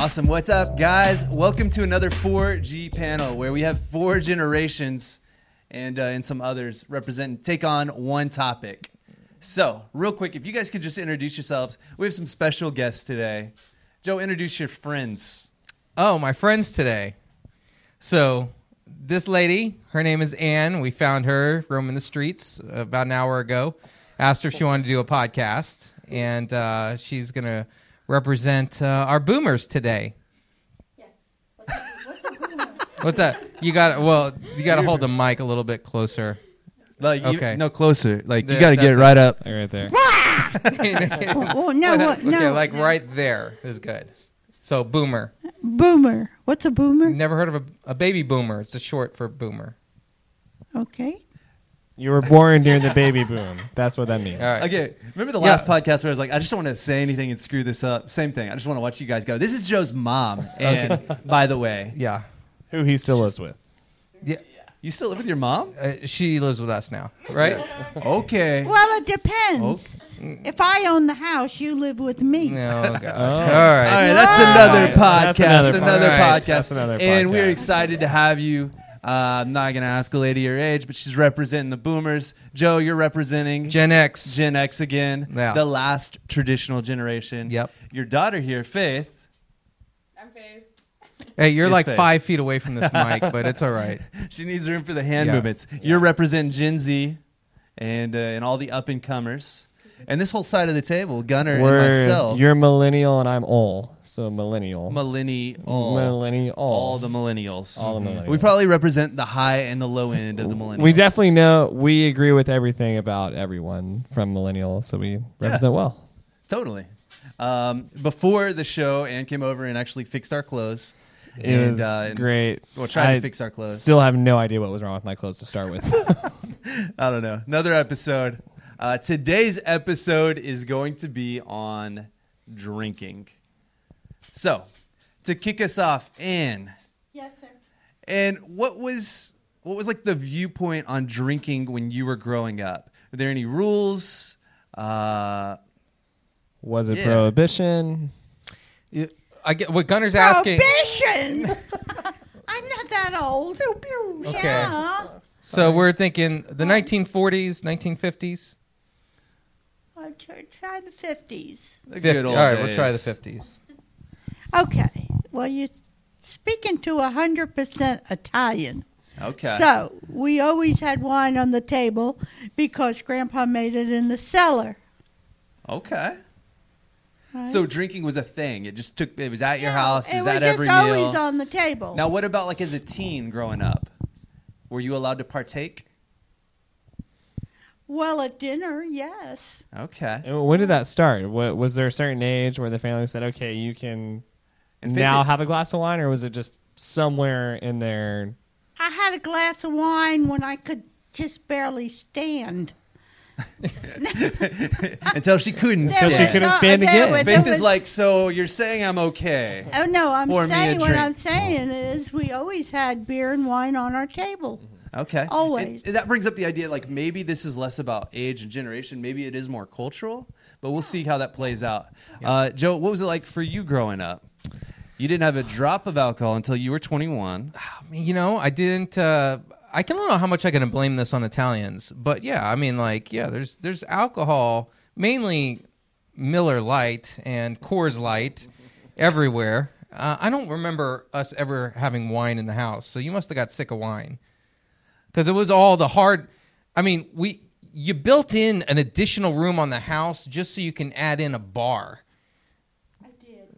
Awesome. What's up, guys? Welcome to another 4G panel where we have four generations and, uh, and some others represent and take on one topic. So, real quick, if you guys could just introduce yourselves. We have some special guests today. Joe, introduce your friends. Oh, my friends today. So, this lady, her name is Anne. We found her roaming the streets about an hour ago. Asked her if she wanted to do a podcast, and uh, she's to represent uh, our boomers today. What's that? You got well. You got to hold the mic a little bit closer. Like, you- Okay. no, closer. Like, you got to get that's it it. right up. right there. Oh no, what, okay, no. like right there is good. So boomer. boomer. What's a boomer? Never heard of a, a baby boomer? It's a short for boomer. Okay. You were born during the baby boom. That's what that means. All right. Okay, remember the Yeah. last podcast where I was like, I just don't want to say anything and screw this up. Same thing. I just want to watch you guys go. This is Joe's mom. And by the way, Yeah. Who he still lives with. Yeah. you still live with your mom? Uh, she lives with us now, right? Okay. Well, it depends. If I own the house, you live with me. No, God. Oh. All All right. right, that's another podcast. that's another another, pod- podcast. that's another And we're excited to have you. Uh, I'm not going to ask a lady your age, but she's representing the boomers. Joe, you're representing Gen X. Gen X again, Yeah. the last traditional generation. Yep. Your daughter here, Faith, I'm Faith. Hey, you're Yes, like Faye. five feet away from this mic, but it's all right. she needs room for the hand Yeah. movements. You're representing Gen Z and, uh, and all the up and comers. And this whole side of the table, Gunner We're, and myself, you're millennial and I'm old. So millennial. millennial. millennial. all the millennials. All the millennials. We probably represent the high and the low end of the millennials. We definitely know we agree with everything about everyone from millennials, so we represent well. Totally. Um, before the show, Ann came over and actually fixed our clothes. It And, was uh, and great. We'll try I to fix our clothes. Still have no idea what was wrong with my clothes to start with. I don't know. Another episode. Uh, today's episode is going to be on drinking. So, to kick us off, Ann, Yes, sir. and what was what was like the viewpoint on drinking when you were growing up? Were there any rules? Uh, was it Yeah. prohibition? You- I get what Gunner's asking. Prohibition. I'm not that old. Okay. Yeah. So we're thinking the 1940s, 1950s. I'll try, try the 50s. the 50. good All old right, we'll try the 50s. Okay. Well, you're speaking to 100% Italian. Okay. So we always had wine on the table because Grandpa made it in the cellar. okay. right? So drinking was a thing. It just took. It was at your No, house. It was, was at just every always meal. on the table. Now, what about like as a teen growing up? Were you allowed to partake? Well, at dinner, yes. Okay. And When did that start? Wa- Was there a certain age where the family said, "Okay, you can And now Faith- have a glass of wine," or was it just somewhere in there? I had a glass of wine when I could just barely stand. Until she couldn't. Until she couldn't stand there again. was- Faith there is was- like, so you're saying I'm okay? Oh no, I'm Pour saying what drink. I'm saying is we always had beer and wine on our table. Okay. Always. And that brings up the idea, like maybe this is less about age and generation. Maybe it is more cultural, but we'll see how that plays out. Uh, Joe, what was it like for you growing up? You didn't have a drop of alcohol until you were 21. You know, I didn't. Uh, I don't know how much I can blame this on Italians, but yeah, I mean, like, yeah, there's there's alcohol, mainly Miller Lite and Coors Light, everywhere. Uh, I don't remember us ever having wine in the house, so you must have got sick of wine because it was all the hard. I mean, we you built in an additional room on the house just so you can add in a bar.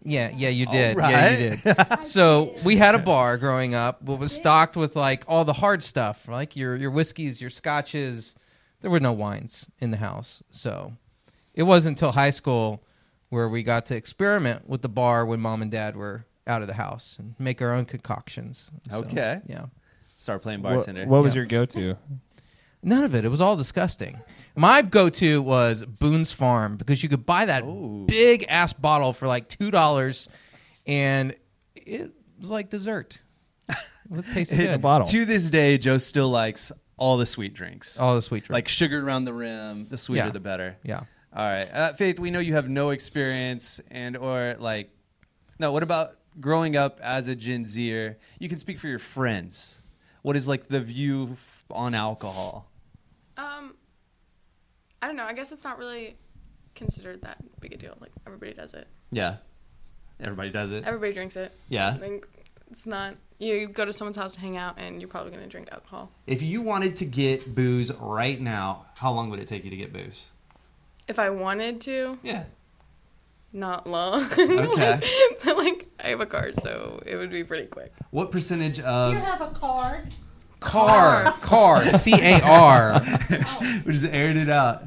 Yeah, yeah, you did. Yeah, you oh, did. so we had a bar growing up. What was stocked with like all the hard stuff, like your your whiskeys, your scotches. There were no wines in the house, so it wasn't until high school where we got to experiment with the bar when mom and dad were out of the house and make our own concoctions. So, Okay. Yeah. Start playing bartender. what was Yeah. your go-to? None of it. It was all disgusting. My go-to was Boone's Farm because you could buy that Ooh. big ass bottle for like two dollars, and it was like dessert. It tasted It- The good. bottle. To this day, Joe still likes all the sweet drinks. All the sweet drinks, like sugar around the rim. The sweeter, Yeah. the better. Yeah. All right, uh, Faith. We know you have no experience, and or like, no. What about growing up as a Gen Zer? You can speak for your friends. What is like the view f- on alcohol? Um, I don't know. I guess it's not really considered that big a deal. Like everybody does it. Yeah, everybody does it. Everybody drinks it. Yeah. I think it's not. You go to someone's house to hang out, and you're probably gonna drink alcohol. If you wanted to get booze right now, how long would it take you to get booze? If I wanted to, Yeah. Not long. Okay. like, like, I have a car, so it would be pretty quick. What percentage of You have a card. Car, car, C A R. we just aired it out.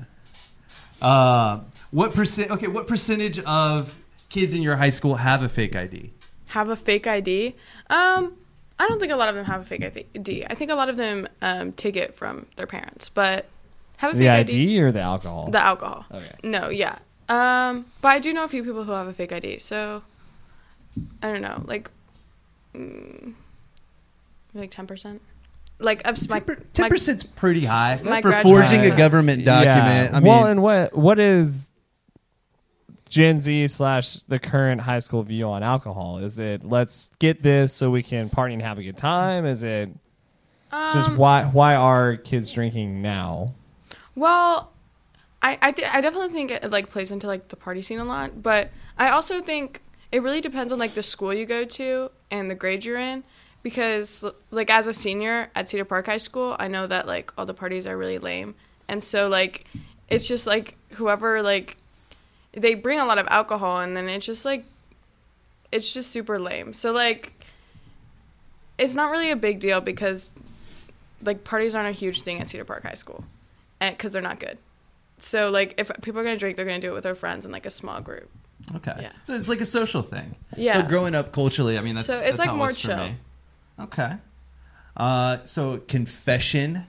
Uh, what percent? Okay, what percentage of kids in your high school have a fake ID? Have a fake ID. Um, I don't think a lot of them have a fake ID. I think a lot of them um, take it from their parents, but have a fake The ID. ID or the alcohol? The alcohol. Okay. No, yeah. Um, but I do know a few people who have a fake ID. So I don't know, like, mm, like ten percent. Like I've my Ten percent's pretty high my for graduate forging a government document. Yeah. I mean, well, and what what is Gen Z slash the current high school view on alcohol? Is it let's get this so we can party and have a good time? Is it just Um, why why are kids drinking now? Well, I I, th- I definitely think it like plays into like the party scene a lot, but I also think it really depends on like the school you go to and the grade you're in. Because like as a senior at Cedar Park High School, I know that like all the parties are really lame, and so like it's just like whoever like they bring a lot of alcohol, and then it's just like it's just super lame. So like it's not really a big deal because like parties aren't a huge thing at Cedar Park High School, eh, because they're not good. So like if people are gonna drink, they're gonna do it with their friends in like a small group. okay, Yeah. so it's like a social thing. Yeah. So growing up culturally, I mean, that's So it's, that's like, it more for chill. me. Okay. Uh, so confession.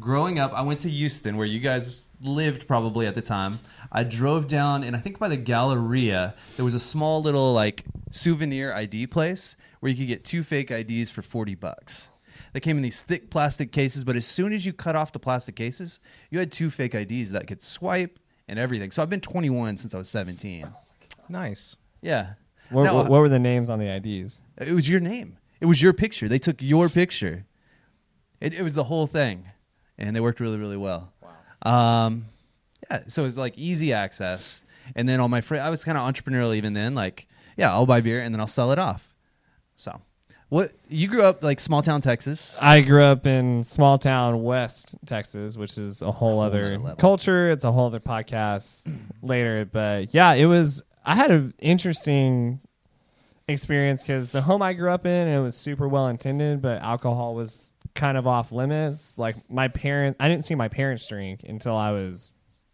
Growing up, I went to Houston, where you guys lived probably at the time. I drove down, and I think by the Galleria, there was a small little like souvenir ID place where you could get two fake IDs for forty bucks. They came in these thick plastic cases, but as soon as you cut off the plastic cases, you had two fake IDs that could swipe and everything. So I've been 21 since I was 17. Nice. Yeah. What, Now, what, what were the names on the IDs? it was your name. It was your picture. They took your picture. It, it was the whole thing, and they worked really, really well. Wow. Um, yeah. So it was like easy access, and then all my friends. I was kind of entrepreneurial even then. Like, yeah, I'll buy beer and then I'll sell it off. So, what you grew up like small town Texas? I grew up in small town West Texas, which is a whole, other other culture. It's a whole other podcast later. But yeah, it was. I had an interesting experience because the home I grew up in, it was super well intended, but alcohol was kind of off limits. Like my parents, I didn't see my parents drink until I was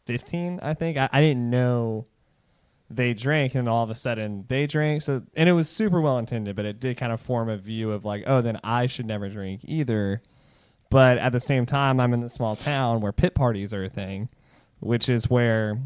15, I think. I, I didn't know they drank and all of a sudden they drank. So and it was super well intended but it did kind of form a view of like oh then i should never drink either. But at the same time i'm in the small town where pit parties are a thing which is where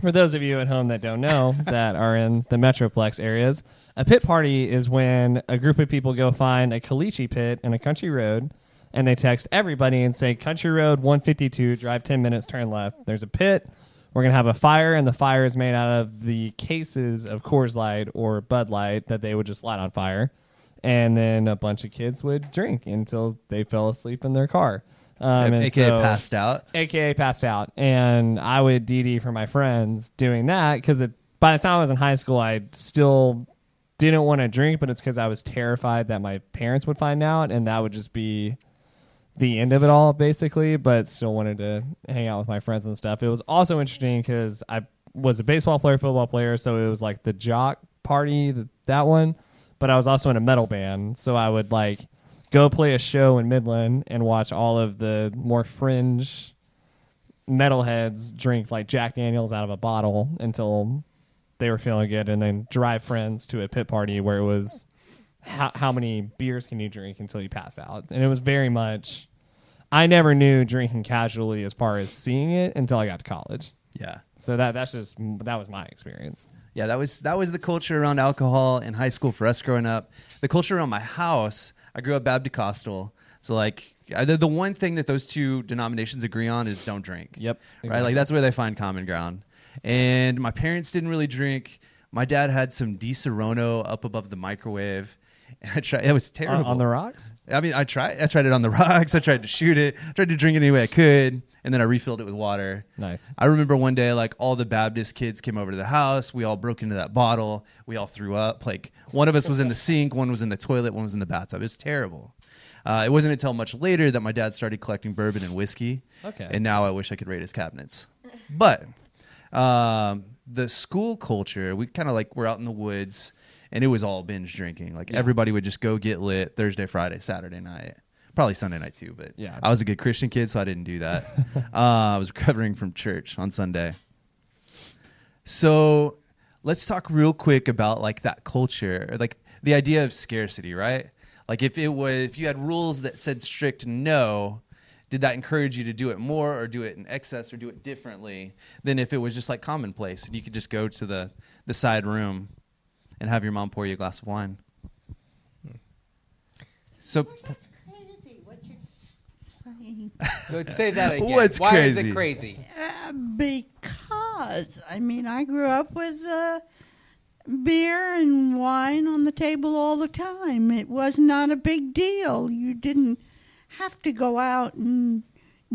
for those of you at home that don't know that are in the metroplex areas a pit party is when a group of people go find a caliche pit in a country road and they text everybody and say country road 152 drive 10 minutes turn left. There's a pit we're gonna have a fire, and the fire is made out of the cases of Coors Light or Bud Light that they would just light on fire, and then a bunch of kids would drink until they fell asleep in their car. Um, and AKA so- passed out. aka passed out and i would dd for my friends doing that because by the time i was in high school i still didn't want to drink but it's because i was terrified that my parents would find out and that would just be the end of it all basically but still wanted to hang out with my friends and stuff. It was also interesting because i was a baseball player football player so it was like the jock party th- that one but i was also in a metal band so i would like go play a show in midland and watch all of the more fringe metalheads drink like jack daniels out of a bottle until they were feeling good, and then drive friends to a pit party where it was how how many beers can you drink until you pass out, and it was very much. I never knew drinking casually as far as seeing it until I got to college. Yeah. So that that's just that was my experience. Yeah, that was that was the culture around alcohol in high school for us growing up. The culture around my house, I grew up Baptist Costal. So like the, the one thing that those two denominations agree on is don't drink. Yep, Right? Like that's where they find common ground. And my parents didn't really drink. My dad had some Disaronno up above the microwave. I tried it was On, terrible. on the rocks. I mean, I tried. I tried it on the rocks. I tried to shoot it. I tried to drink it any way I could, and then I refilled it with water. Nice. I remember one day, like all the Baptist kids came over to the house. We all broke into that bottle. We all threw up. Like one of us was in the sink, one was in the toilet, one was in the bathtub. It was terrible. Uh, it wasn't until much later that my dad started collecting bourbon and whiskey. Okay. And now I wish I could raid his cabinets. But um, the school culture, we kind of like we're out in the woods, and it was all binge drinking. Like everybody would just go get lit Thursday, Friday, Saturday night, probably Sunday night too. But Yeah. I was a good Christian kid, so I didn't do that. uh, I was recovering from church on Sunday. So let's talk real quick about like that culture, like the idea of scarcity, right? Like if it was if you had rules that said strict no, did that encourage you to do it more or do it in excess or do it differently than if it was just like commonplace and you could just go to the the side room and have your mom pour you a glass of wine? So That's crazy. What you're saying. Go- Say that again. What's Why is crazy? it crazy? Uh, because I mean, I grew up with uh, beer and wine on the table all the time. It was not a big deal. You didn't have to go out and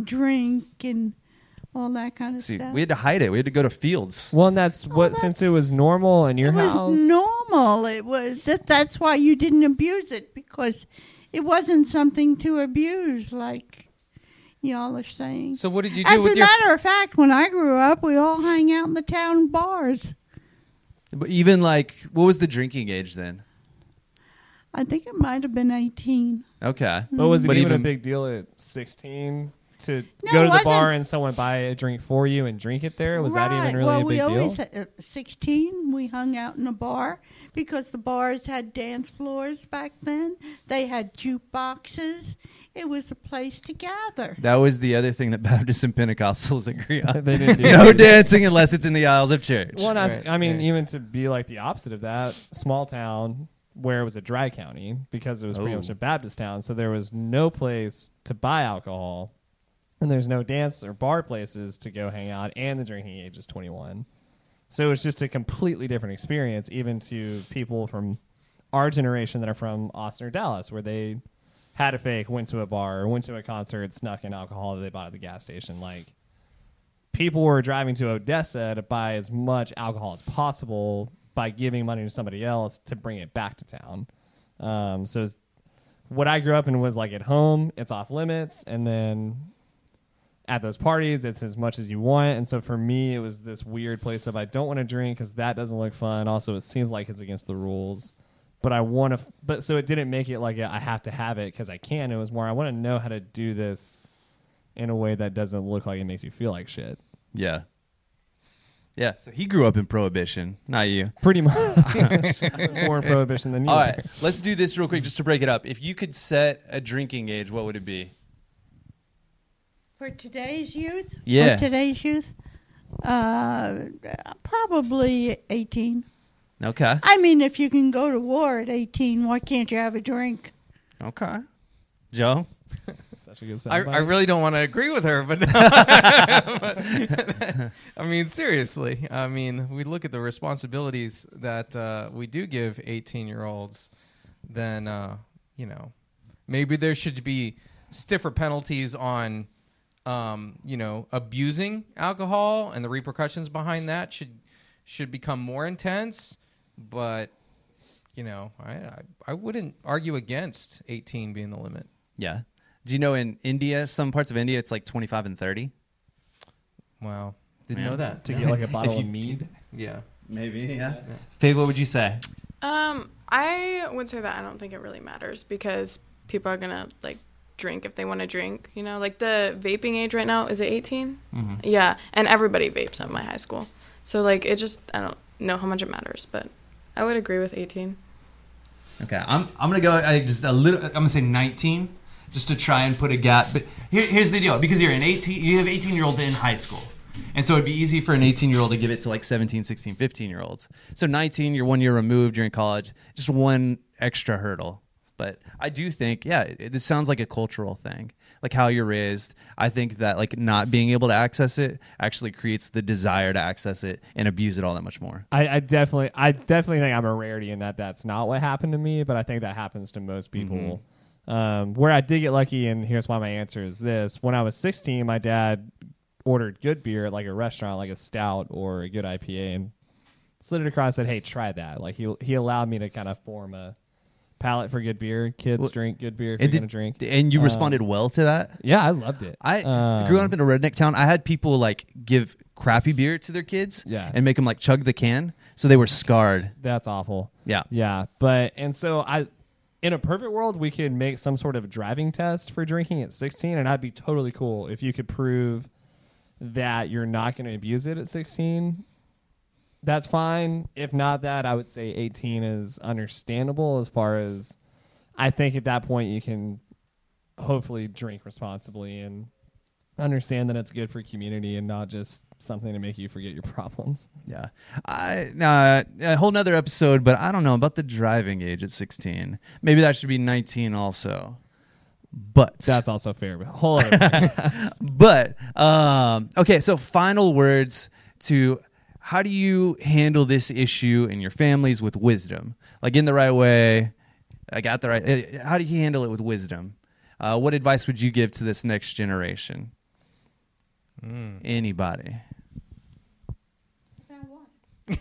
drink and all that kind of see, stuff. we had to hide it. We had to go to fields. Well, and that's what that's- since it was normal in your it was house. normal. It was that. That's why you didn't abuse it because it wasn't something to abuse, like y'all are saying. So what did you do As with a your? matter of fact, when I grew up, we all hang out in the town bars. But even like what was the drinking age then? I think it might have been 18. Okay. But was it But even, even- a big deal at 16 to No, go to the bar and someone buy a drink for you and drink it there? Was that even really well, a we big always deal? Had, at 16, we hung out in a bar because the bars had dance floors back then. They had jukeboxes. It was a place to gather. That was the other thing that Baptists and Pentecostals agree on. They didn't do no that. dancing unless it's in the aisles of church. Well, and I, I mean, right. even to be like the opposite of that, small town where it was a dry county because it was pretty Oh. much a Baptist town, so there was no place to buy alcohol, and there's no dance or bar places to go hang out, and the drinking age is 21. So it's just a completely different experience, even to people from our generation that are from Austin or Dallas, where they had a fake, went to a bar, or went to a concert, snuck in alcohol that they bought at the gas station. Like, people were driving to Odessa to buy as much alcohol as possible by giving money to somebody else to bring it back to town. Um, so what I grew up in was like at home, it's off limits, and then at those parties, it's as much as you want. And so for me, it was this weird place of I don't want to drink because that doesn't look fun. Also, it seems like it's against the rules. But I want to, f- but so it didn't make it like a, I have to have it because I can. It was more I want to know how to do this in a way that doesn't look like it makes you feel like shit. yeah. Yeah. So he grew up in Prohibition, not you. Pretty much. I was more in prohibition than you. All right. Let's do this real quick just to break it up. If you could set a drinking age, what would it be? For today's youth? Yeah. For today's youth? Uh, probably 18. Okay. I mean, if you can go to war at 18, why can't you have a drink? Okay. Joe? Such a good I. I really don't want to agree with her, but, but- I mean, seriously. I mean, we look at the responsibilities that uh, we do give 18 year olds, then, uh, you know, maybe there should be stiffer penalties on, um, you know, abusing alcohol and the repercussions behind that should should become more intense. But, you know, I, I, I wouldn't argue against 18 being the limit. Yeah. Do you know in India, some parts of India, it's like 25 and 30? Wow. Didn't Yeah. know that. to get like a bottle you- of mead. Yeah. Maybe, yeah. Faith, what would you say? Um, I would say that I don't think it really matters because people are gonna like drink if they want to drink. You know, like the vaping age right now is it 18? Mm-hmm. Yeah, and everybody vapes at my high school. So like it just I don't know how much it matters. But I would agree with 18. Okay, I'm I'm gonna go I just a little. I'm gonna say 19, just to try and put a gap. But here, here's the deal: because you're an 18, you have 18 year olds in high school, and so it'd be easy for an 18 year old to give it to like 17, 16, 15 year olds. So 19, you're one year removed, you're in college, just one extra hurdle. But I do think, yeah, it, it sounds like a cultural thing, like how you're raised. I think that like not being able to access it actually creates the desire to access it and abuse it all that much more. I, I definitely, I definitely think I'm a rarity in that that's not what happened to me, but I think that happens to most people. Um, where I did get lucky, and here's why my answer is this: When I was 16, my dad ordered good beer at like a restaurant, like a stout or a good IPA, and slid it across. And said, "Hey, try that." Like he he allowed me to kind of form a palate for good beer. Kids Well, drink good beer if you're did- gonna drink. and you Um, responded well to that. Yeah, I loved it. I Um, grew up in a redneck town. I had people like give crappy beer to their kids, Yeah. and make them like chug the can, so they were scarred. That's awful. Yeah, Yeah, but and so I, in a perfect world, we could make some sort of driving test for drinking at 16, and I'd be totally cool if you could prove that you're not going to abuse it at 16. That's fine. If not that, I would say 18 is understandable as far as I think at that point you can hopefully drink responsibly and understand that it's good for community and not just something to make you forget your problems. yeah. I nah, a whole nother episode, but I don't know about the driving age at sixteen. Maybe that should be nineteen also. But That's also fair. But whole other but um, okay. So final words to how do you handle this issue in your families with wisdom, like in the right way? I got the right. eh, How do you handle it with wisdom? Uh, what advice would you give to this next generation? Anybody?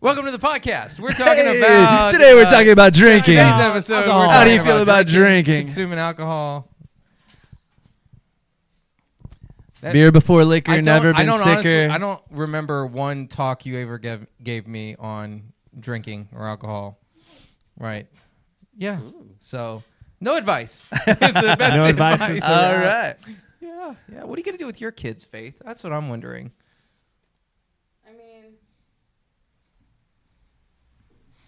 Welcome to the podcast. We're talking Hey, about today we're uh, talking about drinking. Today's episode. How do you talking feel about drinking? Consuming alcohol. That- Beer before liquor, I don't- never I been don't sicker. honestly- I don't remember one talk you ever gave, gave me on drinking or alcohol. Right. Yeah. So, no advice. is the best No advice is the- All right. Yeah. Yeah. What are you going to do with your kids, Faith? That's what I'm wondering. I mean,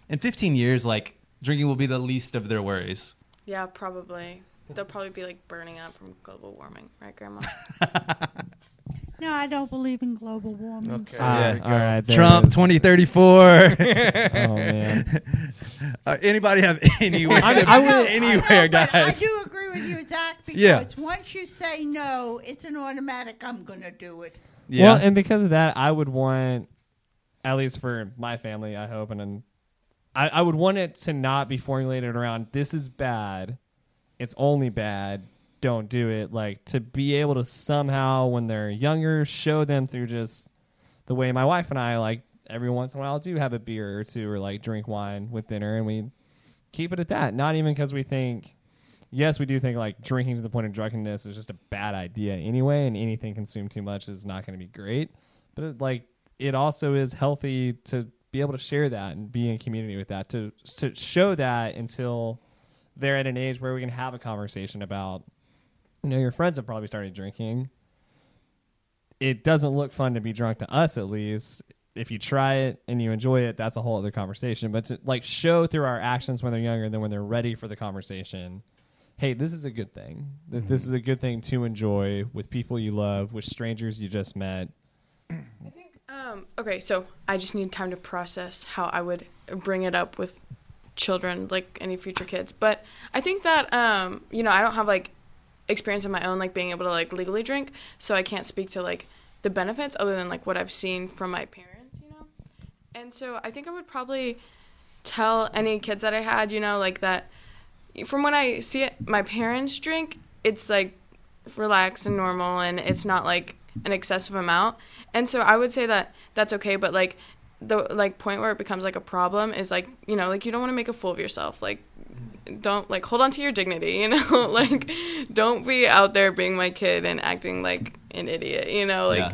In 15 years, like drinking will be the least of their worries. yeah, probably. They'll probably be like burning up from global warming, right, Grandma? No, I don't believe in global warming. Okay. so- Ah, Yeah. all right, there Trump it is. 2034. Oh man, Uh, anybody have any wisdom I would- anywhere, I know, but I do agree with you, Zach, because Yeah. once you say no, it's an automatic, I'm going to do it. Yeah. Well, and because of that, I would want, at least for my family, I hope, and then I, I would want it to not be formulated around this is bad, it's only bad, don't do it. Like to be able to somehow, when they're younger, show them through just the way my wife and I like every once in a while do have a beer or two or like drink wine with dinner, and we keep it at that. Not even because we think. Yes, we do think like drinking to the point of drunkenness is just a bad idea anyway, and anything consumed too much is not going to be great. But it, like, it also is healthy to be able to share that and be in community with that to to show that until they're at an age where we can have a conversation about, you know, your friends have probably started drinking. It doesn't look fun to be drunk to us, at least. If you try it and you enjoy it, that's a whole other conversation. But to like show through our actions when they're younger, and then when they're ready for the conversation, hey, this is a good thing. Th- This is a good thing to enjoy with people you love, with strangers you just met. I think. Um, okay, so I just need time to process how I would bring it up with children, like any future kids. But I think that um, you know I don't have like experience of my own, like being able to like legally drink, so I can't speak to like the benefits other than like what I've seen from my parents, you know. And so I think I would probably tell any kids that I had, you know, like that. From when I see it, my parents drink, it's like relaxed and normal and it's not like an excessive amount and so i would say that that's okay but like the like point where it becomes like a problem is like you know like you don't want to make a fool of yourself like don't like hold on to your dignity you know mm-hmm. like don't be out there being my kid and acting like an idiot you know like Yeah.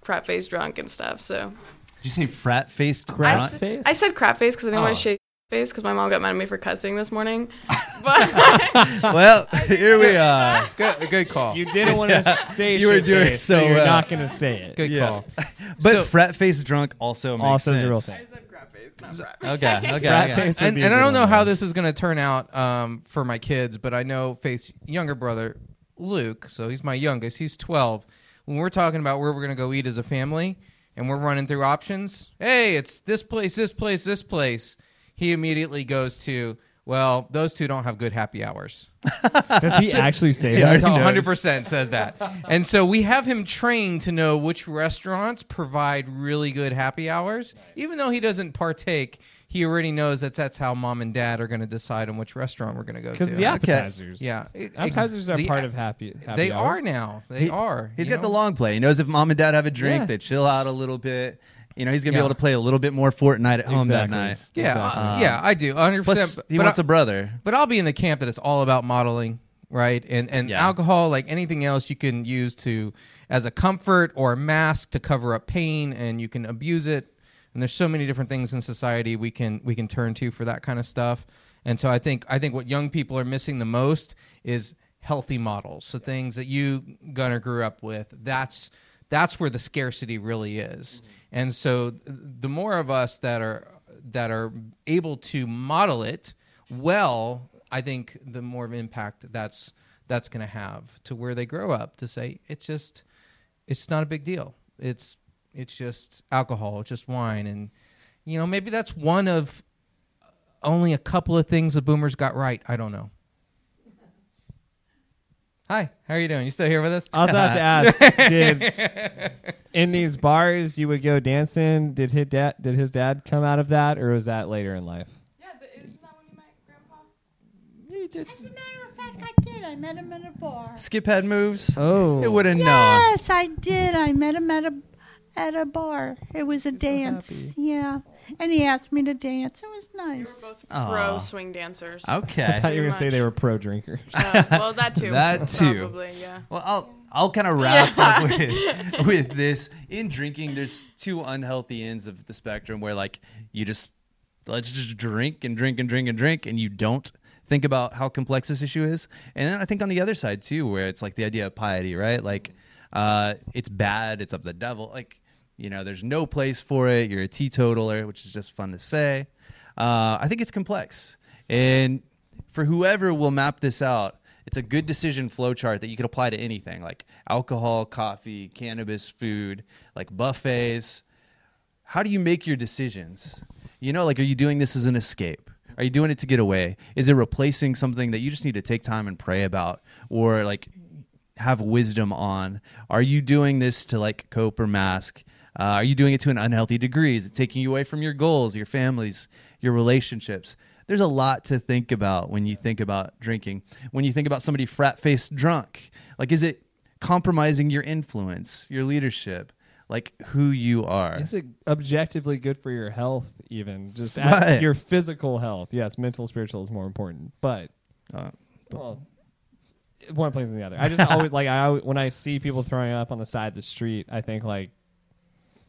crap face drunk and stuff so Did you say frat faced Crap s- face? I said crap face because i didn't Oh. want to shake face because my mom got mad at me for cussing this morning. But well, here we are. Good, good call. You didn't want to say You were doing face, so you're not going to say it. good Yeah. call. But So- frat face drunk also makes Also is a real thing. I said crap face, not frat Okay, okay. Frat okay. face and, and I don't know one, how this is going to turn out um, for my kids, but I know Faith's younger brother, Luke, so he's my youngest. He's 12. When we're talking about where we're going to go eat as a family and we're running through options, hey, it's this place, this place, this place, he immediately goes to, well, those two don't have good happy hours. Does he actually say Yeah, that? 100% says that. And so we have him trained to know which restaurants provide really good happy hours. Even though he doesn't partake, he already knows that that's how mom and dad are going to decide on which restaurant we're going to go to. Because the appetizers. yeah. it- Appetizers ex- are the part a- of happy. happy They hour. are now. They He- are. He's you got the long play. He knows if mom and dad have a drink, Yeah. they chill out a little bit. You know, he's gonna Yeah. be able to play a little bit more Fortnite at home that Exactly. night. Yeah, Exactly. uh, yeah, I do. 100%. Plus, he but wants I- a brother. But I'll be in the camp that it's all about modeling, right? And and Yeah. alcohol, like anything else, you can use to as a comfort or a mask to cover up pain, and you can abuse it. And there's so many different things in society we can we can turn to for that kind of stuff. And so I think I think what young people are missing the most is healthy models. So things that you Gunner grew up with. That's that's where the scarcity really is. Mm-hmm. And so the more of us that are that are able to model it well, I think the more of impact that's that's going to have to where they grow up to say it's just it's not a big deal. It's it's just alcohol, it's just wine and you know, maybe that's one of only a couple of things the boomers got right. I don't know. Hi, how are you doing? You still here with us? I also have to ask: Did in these bars you would go dancing? Did his dad? Did his dad come out of that, or was that later in life? Yeah, but isn't that when you met Grandpa? As a matter of fact, I did. I met him in a bar. Skip had moves. Oh, It would have known. Yes, I did. I met him at a at a bar. It was a dance. happy. yeah, and he asked me to dance. It was They nice. were both Aw. pro swing dancers. Okay. I Okay. thought you were gonna say they were pro drinkers. Uh, well, that too. That too. Probably, yeah. Well, I'll I'll kind of wrap up with with this. In drinking, there's two unhealthy ends of the spectrum where like you just let's just drink and drink and drink and drink, and you don't think about how complex this issue is. And then I think on the other side too, where it's like the idea of piety, right? Like uh, it's bad, it's of the devil. Like you know, there's no place for it. You're a teetotaler, which is just fun to say. Uh, I think it's complex, and for whoever will map this out, it's a good decision flow chart that you could apply to anything like alcohol, coffee, cannabis, food, like buffets. How do you make your decisions? You know, like, are you doing this as an escape? Are you doing it to get away? Is it replacing something that you just need to take time and pray about or like have wisdom on? Are you doing this to like cope or mask? Uh, are you doing it to an unhealthy degree? Is it taking you away from your goals, your families, your relationships? There's a lot to think about when you think about drinking. When you think about somebody frat faced drunk, like, is it compromising your influence, your leadership, like who you are? Is it objectively good for your health? Even just Right. your physical health. Yes, mental, spiritual is more important, but Uh, well, one plays in the other. I just always like I always, when I see people throwing up on the side of the street, I think like,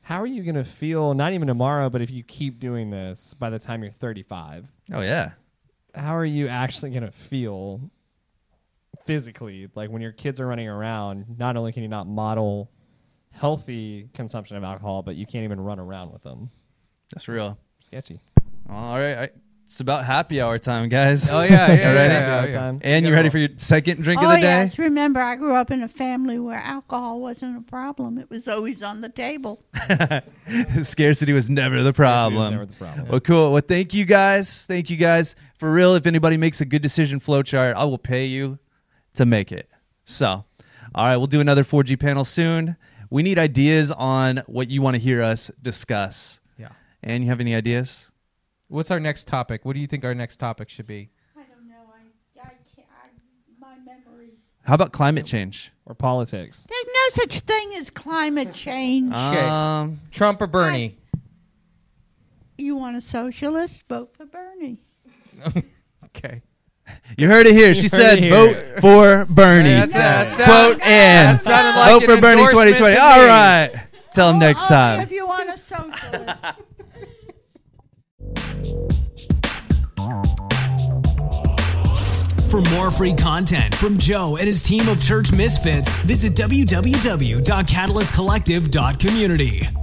how are you gonna feel? Not even tomorrow, but if you keep doing this by the time you're 35, oh, yeah. how are you actually gonna feel physically? Like when your kids are running around, not only can you not model healthy consumption of alcohol, but you can't even run around with them. That's real. Sketchy. All right. I, it's about happy hour time, guys. Oh yeah, yeah, yeah, ready? yeah, All yeah. time. And you ready for your second drink oh of the day? yes, remember I grew up in a family where alcohol wasn't a problem. It was always on the table. Scarcity was never the problem. never the problem. Well, cool. Well, thank you guys. Thank you guys. For real, if anybody makes a good decision flowchart, I will pay you to make it. So, all right, we'll do another 4G panel soon. We need ideas on what you want to hear us discuss. Yeah. And you have any ideas? What's our next topic? What do you think our next topic should be? I don't know. I, I can't. I, my memory. How about climate change? Or politics. There's no such thing as climate change. Okay. Um, Trump or Bernie? you want a socialist? Vote for Bernie. Okay. you heard it here. She heard said, here. "Vote for Bernie." That's- that sound- Quote and like vote an for Bernie endorsement 2020. to All me. Till Oh, next time. If you want a socialist. For more free content from Joe and his team of church misfits, visit www.catalystcollective.community.